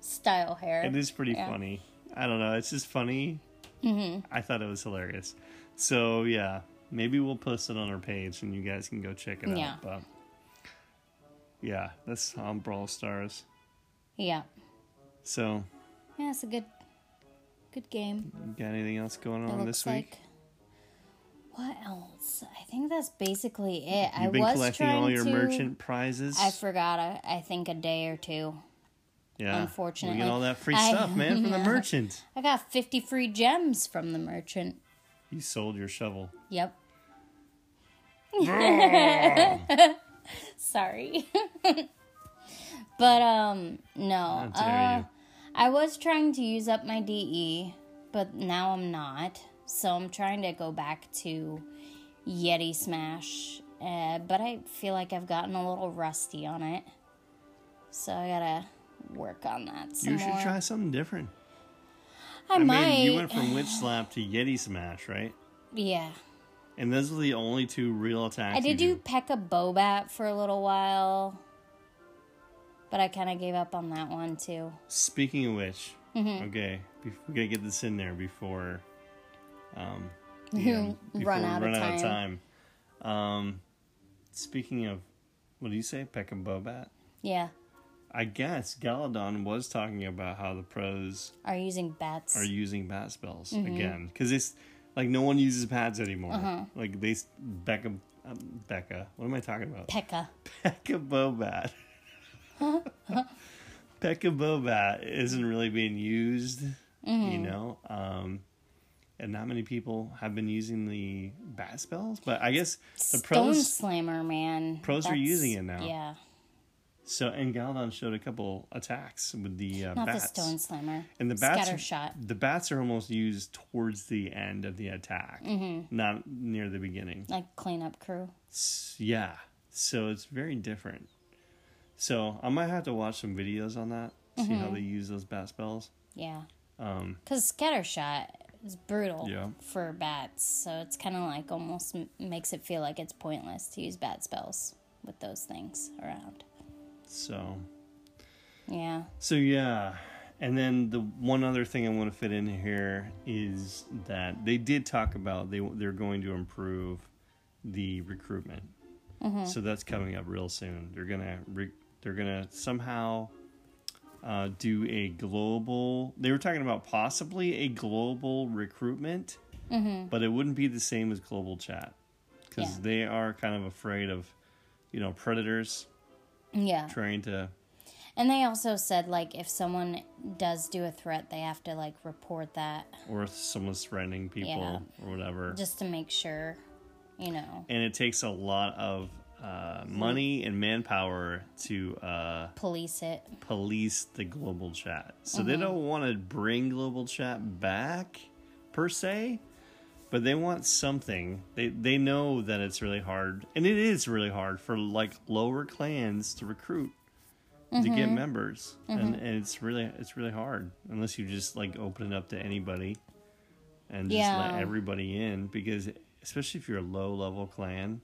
style hair. It is pretty Yeah. funny. I don't know. It's just funny. Mm-hmm. I thought it was hilarious. So yeah, maybe we'll post it on our page and you guys can go check it Yeah. out. But yeah, that's on Brawl Stars. Yeah, So, yeah, it's a good, good game. got anything else going on this week? like. What else? I think that's basically it. I You've been was collecting all your to. merchant prizes. I forgot. I, I think a day or two. Yeah. Unfortunately. We get all that free I- stuff, man, from the (laughs) merchant. I got fifty free gems from the merchant. You sold your shovel. Yep. (laughs) (laughs) Sorry. but um no. How dare Uh, you. I was trying to use up my DE, but now I'm not. So I'm trying to go back to Yeti Smash. Uh, but I feel like I've gotten a little rusty on it. So I gotta work on that You should more. try something different. I, I might. mean, you went from (sighs) Witch Slap to Yeti Smash, right? yeah. And those are the only two real attacks. I did you do Pekka Bobat for a little while, but I kind of gave up on that one too. Speaking of which, Mm-hmm. okay, we gotta get this in there before, um, (laughs) You end- before run we out of run out of time. Um, speaking of, what do you say, Pekka Bobat? Yeah, I guess Galadon was talking about how the pros are using bats. are using bat spells Mm-hmm. again because it's like no one uses pads anymore. Uh-huh. Like they Becca, um, Becca. What am I talking about? Pekka. (laughs) Pekka Bobat. Pekka Bobat isn't really being used, Mm-hmm. you know. Um, and not many people have been using the bat spells, but I guess the Stone pros. Slammer, man. pros are using it now. Yeah, So and Galadon showed a couple attacks with the uh, not bats. the Stone Slammer. And the bats, Scatter shot. the bats are almost used towards the end of the attack, Mm-hmm. not near the beginning. Like cleanup crew. S- Yeah, so it's very different. So I might have to watch some videos on that, see Mm-hmm. how they use those bat spells. Yeah, Um, because scatter shot is brutal Yeah. for bats, so it's kind of like almost m- makes it feel like it's pointless to use bat spells with those things around. so Yeah. so yeah, and then the one other thing I want to fit in here is that they did talk about they they're going to improve the recruitment. So that's coming up real soon. They're gonna re- they're gonna somehow uh, do a global. They were talking about possibly a global recruitment, but it wouldn't be the same as global chat because Yeah. they are kind of afraid of, you know, predators Yeah. trying to. And they also said like if someone does do a threat, they have to like report that or if someone's threatening people Yeah. or whatever. just to make sure, you know, and it takes a lot of uh, money and manpower to uh, police it. police the global chat. So Mm-hmm. they don't want to bring global chat back per se, but they want something. They they know that it's really hard, and it is really hard for like lower clans to recruit to get Mm-hmm. members, and, and it's really it's really hard unless you just like open it up to anybody and just Yeah. let everybody in because especially if you're a low level clan.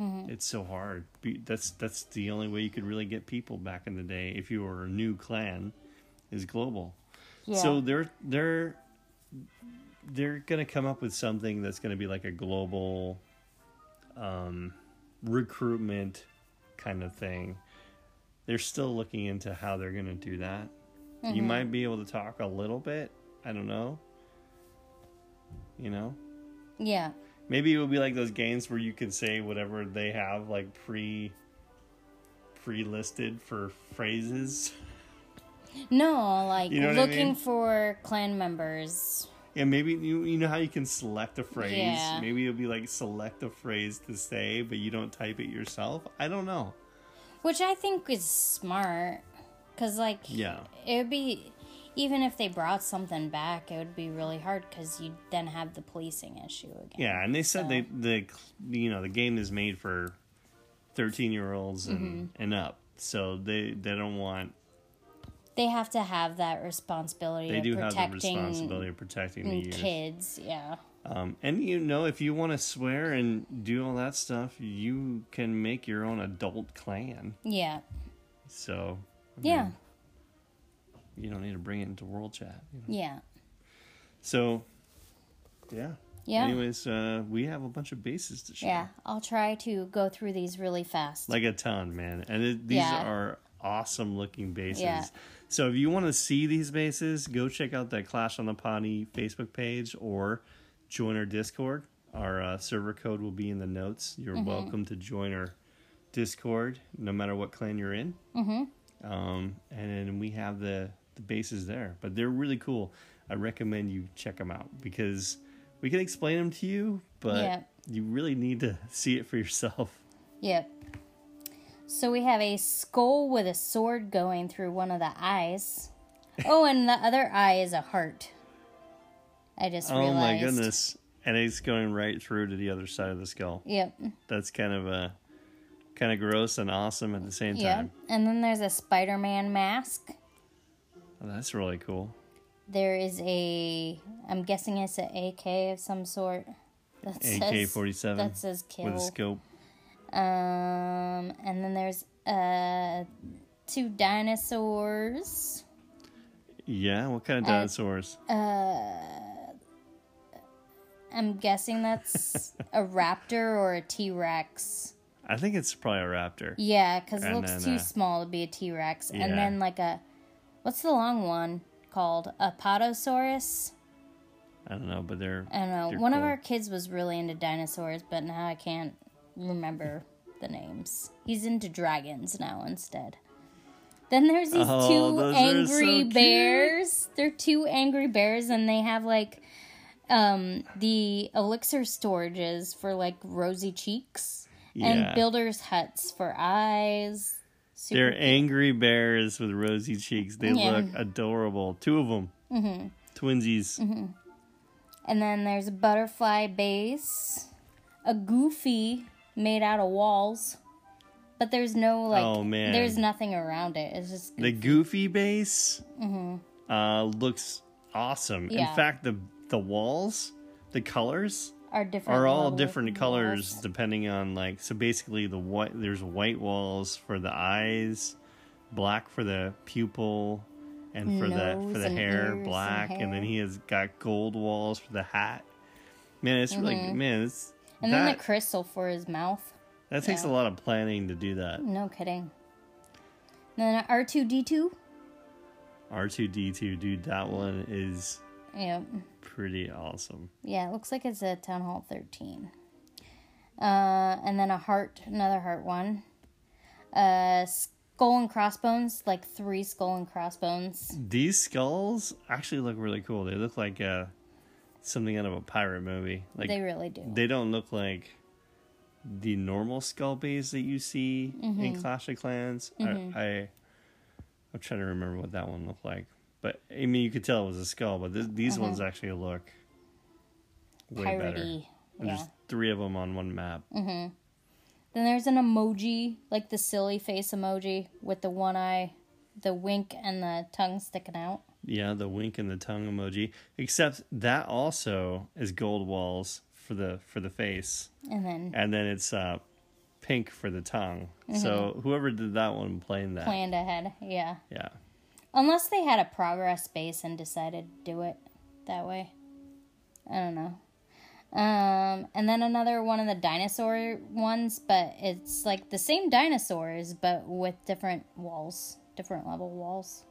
Mm-hmm. It's so hard. That's that's the only way you could really get people back in the day if you were a new clan, is global. Yeah. So they're they're they're gonna come up with something that's gonna be like a global um, recruitment kind of thing. They're still looking into how they're gonna do that. You might be able to talk a little bit. I don't know. You know, yeah. Maybe it will be like those games where you can say whatever they have like pre pre listed for phrases. No, like You know what I looking mean? for clan members. Yeah, maybe you you know how you can select a phrase. Yeah. Maybe it'll be like select a phrase to say, but you don't type it yourself. I don't know. Which I think is smart. Because, like, Yeah. it would be, even if they brought something back, it would be really hard because you'd then have the policing issue again. Yeah, and they said So- they the you know the game is made for thirteen year olds and Mm-hmm. and up, so they they don't want They have to have that responsibility they of do have the responsibility of protecting the youth. kids. Yeah. Um, and you know, if you want to swear and do all that stuff, you can make your own adult clan. Yeah. So I Yeah. You don't need to bring it into world chat. you know. Yeah. So, yeah. Yeah. Anyways, uh, we have a bunch of bases to show. Yeah. I'll try to go through these really fast. Like a ton, man. And it, these Yeah. are awesome looking bases. Yeah. So if you want to see these bases, go check out that Clash on the Potty Facebook page or join our Discord. Our uh, server code will be in the notes. You're Mm-hmm. welcome to join our Discord, no matter what clan you're in. Mm-hmm. Um, and then we have the, the bases there, but they're really cool. I recommend you check them out because we can explain them to you, but Yeah. you really need to (laughs) see it for yourself. Yep. So we have a skull with a sword going through one of the eyes. Oh, and the other eye is a heart. I just oh realized. Oh realized. my goodness. And it's going right through to the other side of the skull. Yep. That's kind of a kind of gross and awesome at the same Yep. time. And then there's a Spider-Man mask. Oh, that's really cool. There is a. I'm guessing it's an AK of some sort. That AK forty seven. that says kill. with a scope. Um, and then there's uh two dinosaurs. Yeah, what kind of dinosaurs? Uh, dinosaurs? I'm guessing that's a (laughs) raptor or a T Rex. I think it's probably a raptor. Yeah, because it And looks then, too uh, small to be a T Rex. Yeah. And then like a, what's the long one called? Apatosaurus. I don't know, but they're I don't know. One of our kids was really into dinosaurs, but now I can't remember the names. He's into dragons now instead. Then there's these Oh, two angry so bears. They're two angry bears, and they have like um the elixir storages for like rosy cheeks Yeah. and builders huts for eyes. Super They're cute. angry bears with rosy cheeks. They Yeah. look adorable. Two of them. Mm-hmm. Twinsies. And then there's a butterfly base, a goofy made out of walls, but there's no like. Oh, man. There's nothing around it. It's just The goofy base uh, looks awesome. Mm-hmm. Yeah. In fact, the the walls, the colors are different. are all different colors walls. depending on like. So basically, the white there's white walls for the eyes, black for the pupil, and for the for the hair, ears and black, and, then he has got gold walls for the hat. Man, it's really man. It's Mm-hmm. And that, then the crystal for his mouth. that takes a lot of planning to do that. No kidding. And then R two D two. R two D two, dude, that one is Yeah, pretty awesome. yeah. It looks like it's a town hall thirteen. Uh, and then a heart, another heart one. Uh, skull and crossbones, like three skull and crossbones. These skulls actually look really cool. They look like uh, something out of a pirate movie. Like they really do. they don't look like the normal skull base that you see Mm-hmm. in Clash of Clans. I, I I'm trying to remember what that one looked like. But I mean, you could tell it was a skull. But th- these Mm-hmm. ones actually look way better. And Yeah. there's three of them on one map. Then there's an emoji, like the silly face emoji with the one eye, the wink, and the tongue sticking out. Yeah, the wink and the tongue emoji. Except that also is gold walls for the for the face, And then and then it's uh, pink for the tongue. So whoever did that one playing that, planned ahead. Yeah. yeah, Unless they had a progress base and decided to do it that way. I don't know. Um, and then another one of the dinosaur ones, but it's like the same dinosaurs, but with different walls, different level walls.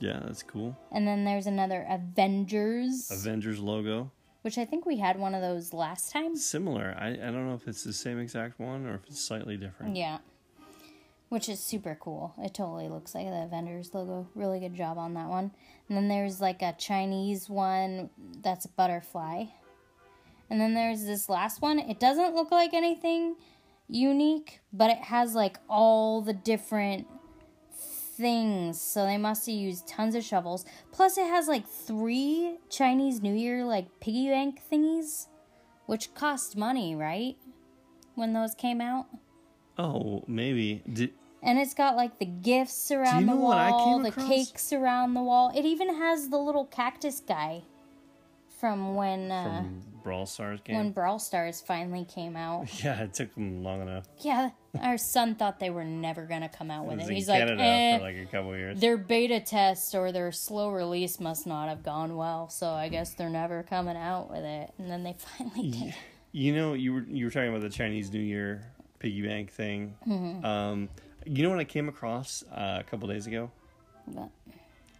yeah, that's cool. And then there's another Avengers, Avengers logo, which I think we had one of those last time. similar. I I don't know if it's the same exact one or if it's slightly different. Yeah. Which is super cool. It totally looks like the Avengers logo. Really good job on that one. And then there's like a Chinese one that's a butterfly. And then there's this last one. It doesn't look like anything unique, but it has like all the different things. So they must have used tons of shovels. Plus, it has like three Chinese New Year like piggy bank thingies, which cost money, right? When those came out. Oh, maybe. Did, And it's got like the gifts around know the what I wall, the across? cakes around the wall. It even has the little cactus guy from when uh, from Brawl Stars game. when Brawl Stars finally came out. (laughs) yeah, it took them long enough. Yeah, our son thought they were never gonna come out with was it. He's like, eh, for like a couple years. their beta test or their slow release must not have gone well, so I guess they're never coming out with it. And then they (laughs) finally did. You know, you were you were talking about the Chinese New Year piggy bank thing. Mm-hmm. Um, you know what I came across uh, a couple days ago? But,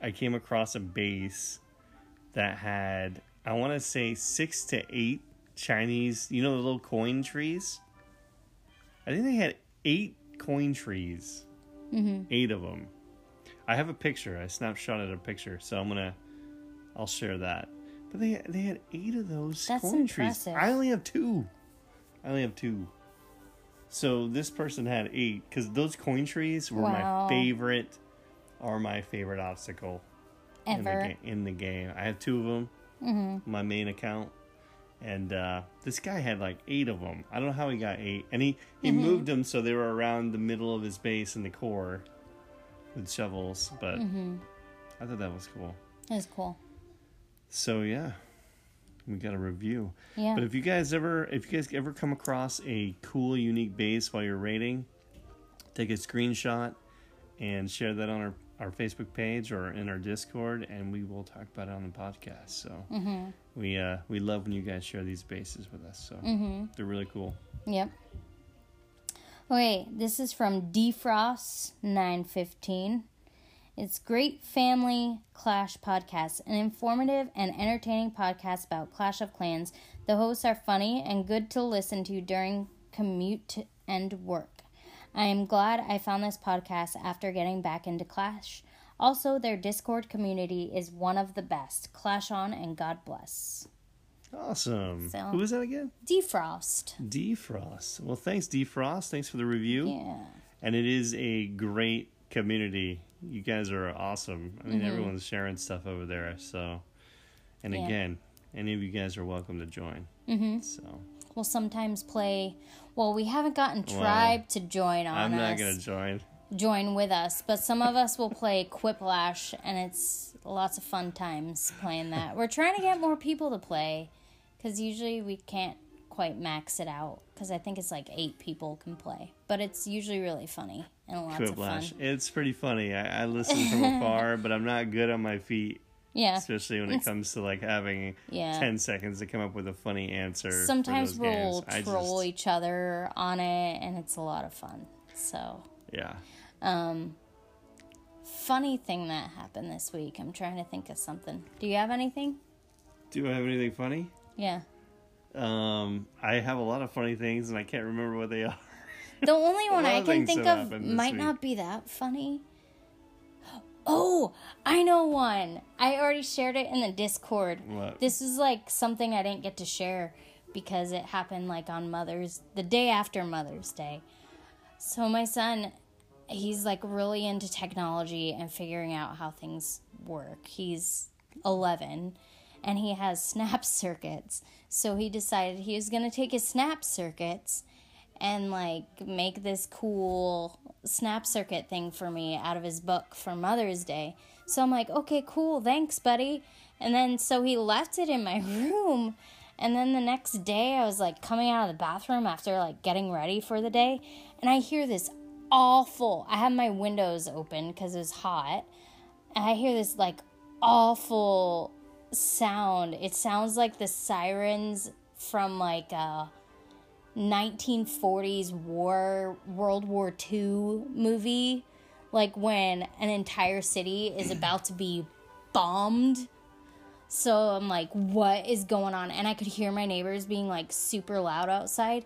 I came across a base that had I want to say six to eight Chinese. You know the little coin trees. I think they had eight coin trees. Mm-hmm. Eight of them. I have a picture. I snapshotted a picture, so I'm gonna. I'll share that. But they they had eight of those That's coin impressive. trees. I only have two. I only have two. So this person had eight because those coin trees were Wow. my favorite. Are my favorite obstacle in the, ever. ga- in the game. I have two of them. Mm-hmm. My main account, and uh, this guy had like eight of them. I don't know how he got eight, and he he Mm-hmm. moved them so they were around the middle of his base and the core with shovels. But Mm-hmm. I thought that was cool. It's cool. So yeah, we got a review. Yeah. But if you guys ever if you guys ever come across a cool unique base while you're raiding, take a screenshot and share that on our, our Facebook page or in our Discord and we will talk about it on the podcast. So we uh we love when you guys share these bases with us. So they're really cool. Yep. Okay, this is from Defrost nine fifteen. It's great family Clash podcast, an informative and entertaining podcast about Clash of Clans. The hosts are funny and good to listen to during commute and work. I am glad I found this podcast after getting back into Clash. Also, their Discord community is one of the best. Clash on and God bless. Awesome. So- Who was that again? Defrost. Defrost. Well, thanks Defrost. Thanks for the review. Yeah. and it is a great community. You guys are awesome. I mean, everyone's sharing stuff over there. So, and Mm-hmm. Yeah. again, any of you guys are welcome to join. Mm-hmm. So We'll sometimes play. Well, we haven't gotten Well, Tribe to join on I'm not us, gonna join. join with us, but some of us will play Quiplash, and it's lots of fun times playing that. We're trying to get more people to play, because usually we can't quite max it out. Because I think it's like eight people can play, but it's usually really funny and lots of Quiplash. fun. It's pretty funny. I, I listen from (laughs) afar, but I'm not good on my feet, Yeah. especially when it comes to like having Yeah. ten seconds to come up with a funny answer. Sometimes we'll games. Troll just- each other on it, and it's a lot of fun. So. yeah. Um funny thing that happened this week. I'm trying to think of something. Do you have anything? Do I have anything funny? Yeah. Um, I have a lot of funny things, and I can't remember what they are. The only one I can think of might week. not be that funny. Oh, I know one. I already shared it in the Discord. What? This is like something I didn't get to share because it happened like on Mother's the day after Mother's Day. So my son, he's like really into technology and figuring out how things work. He's 11 and he has (laughs) snap circuits. So he decided he was going to take his snap circuits and like make this cool snap circuit thing for me out of his book for Mother's Day. So I'm like, okay, cool, thanks, buddy. And then so he left it in my (laughs) room. And then the next day, I was like coming out of the bathroom after like getting ready for the day, and I hear this awful. I have my windows open because it was hot, and I hear this like awful sound. It sounds like the sirens from like a 1940s war World War II movie, like when an entire city is (clears throat) about to be bombed. So I'm like, what is going on? And I could hear my neighbors being like super loud outside.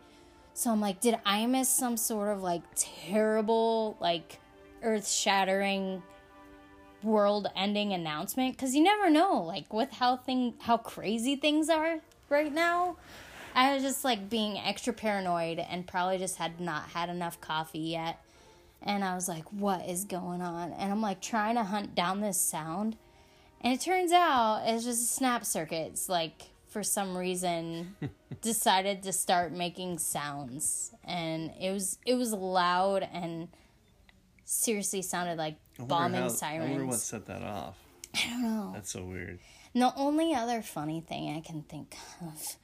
So I'm like, did I miss some sort of like terrible, like earth shattering world ending announcement because you never know like with how thing how crazy things are right now i was just like being extra paranoid and probably just had not had enough coffee yet and i was like what is going on and i'm like trying to hunt down this sound and it turns out it's just snap circuits like for some reason (laughs) decided to start making sounds and it was it was loud and seriously sounded like bombing how- sirens. I wonder what set that off. I don't know. That's so weird. The only other funny thing I can think of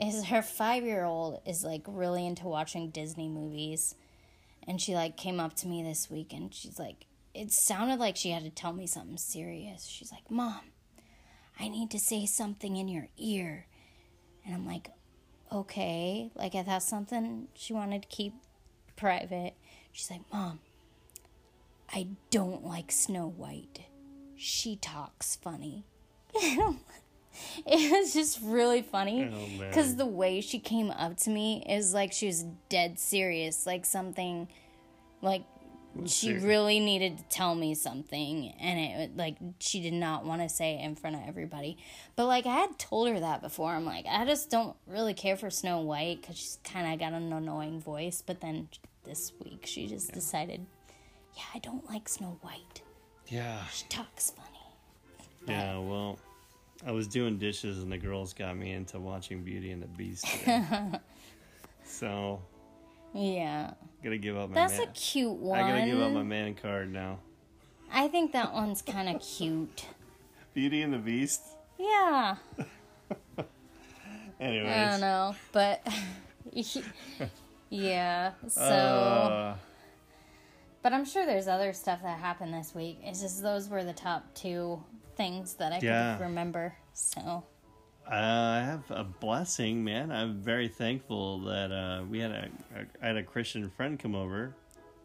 is her five year old is like really into watching Disney movies. And she like came up to me this week and she's like, it sounded like she had to tell me something serious. She's like, Mom, I need to say something in your ear. And I'm like, okay. Like I thought something she wanted to keep private. She's like, Mom, I don't like Snow White. She talks funny. (laughs) (laughs) it was just really funny Oh, because the way she came up to me is like she was dead serious, like something, like she serious? really needed to tell me something, and it like she did not want to say it in front of everybody. But like I had told her that before. I'm like I just don't really care for Snow White because she's kind of got an annoying voice. But then this week she just decided, yeah, I don't like Snow White. Yeah. She talks funny. Yeah, well, I was doing dishes and the girls got me into watching Beauty and the Beast. (laughs) So, Yeah, gotta give up my that's man. a cute one. I gotta give up my man card now. I think that one's kind of cute. Beauty and the Beast. Yeah, (laughs) Anyways. I don't know, but (laughs) yeah. So, Uh, but I'm sure there's other stuff that happened this week. It's just those were the top two things that I Yeah. could remember. So I have a blessing, man. I'm very thankful that uh, we had a, a I had a Christian friend come over,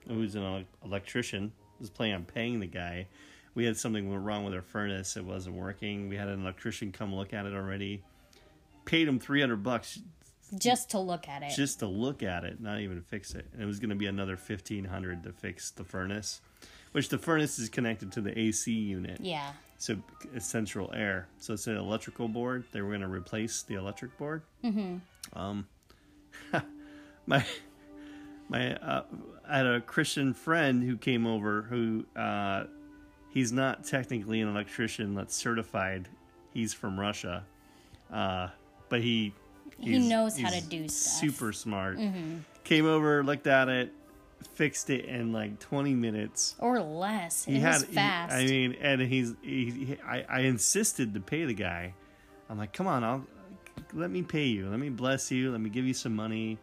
who's an el- electrician. Was planning on paying the guy. We had something went wrong with our furnace; it wasn't working. We had an electrician come look at it already. Paid him three hundred bucks just to look at it, just to look at it, not even fix it. And it was going to be another fifteen hundred to fix the furnace, which the furnace is connected to the AC unit yeah. So it's central air. So it's an electrical board. They were going to replace the electric board. Mm-hmm. Um, (laughs) my my uh, I had a Christian friend who came over who uh, he's not technically an electrician that's certified. He's from Russia, uh, but he He knows how to do stuff. Mm-hmm. Super smart. Came over, looked at it, fixed it in like twenty minutes Or less. he it had was fast. I mean, and he's he, he, I, I insisted to pay the guy. I'm like, come on, I'll let me pay you. Let me bless you. Let me give you some money.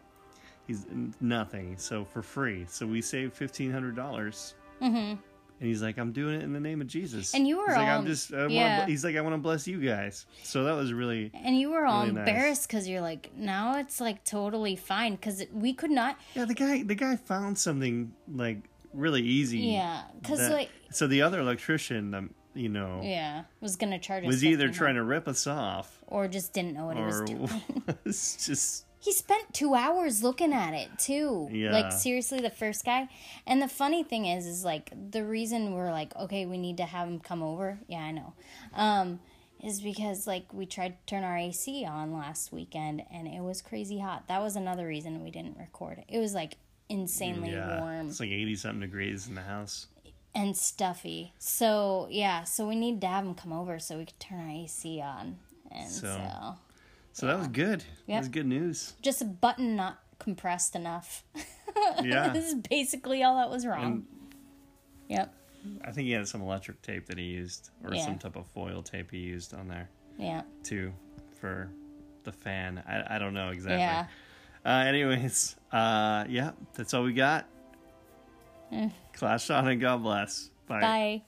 He's nothing, so for free. So we saved fifteen hundred dollars. Mm-hmm. And he's like, I'm doing it in the name of Jesus. And you were he's like, all- I'm just, I yeah. wanna, he's like, I want to bless you guys. So that was really, and you were all really nice. embarrassed because you're like, now it's like totally fine because we could not. yeah. The guy, the guy found something like really easy. Yeah, because like, so the other electrician, um, you know, yeah, was gonna charge us. was either trying to rip us off or just didn't know what he was doing. (laughs) just He spent two hours looking at it too. Yeah. Like seriously, the first guy. And the funny thing is, is like the reason we're like, okay, we need to have him come over. Yeah, I know. Um, is because like we tried to turn our AC on last weekend and it was crazy hot. That was another reason we didn't record it. It was like insanely yeah. warm. It's like eighty something degrees in the house. and stuffy. So yeah, so we need to have him come over so we can turn our AC on. And So- so, So that was good. That was good news. just a button not compressed enough. (laughs) Yeah. this is basically all that was wrong. And yep. I think he had some electric tape that he used, or Yeah. some type of foil tape he used on there Yeah. too, for the fan. I, I don't know exactly. Yeah. Uh, anyways, uh, yeah, that's all we got. Eh. Clash on and God bless. Bye. Bye.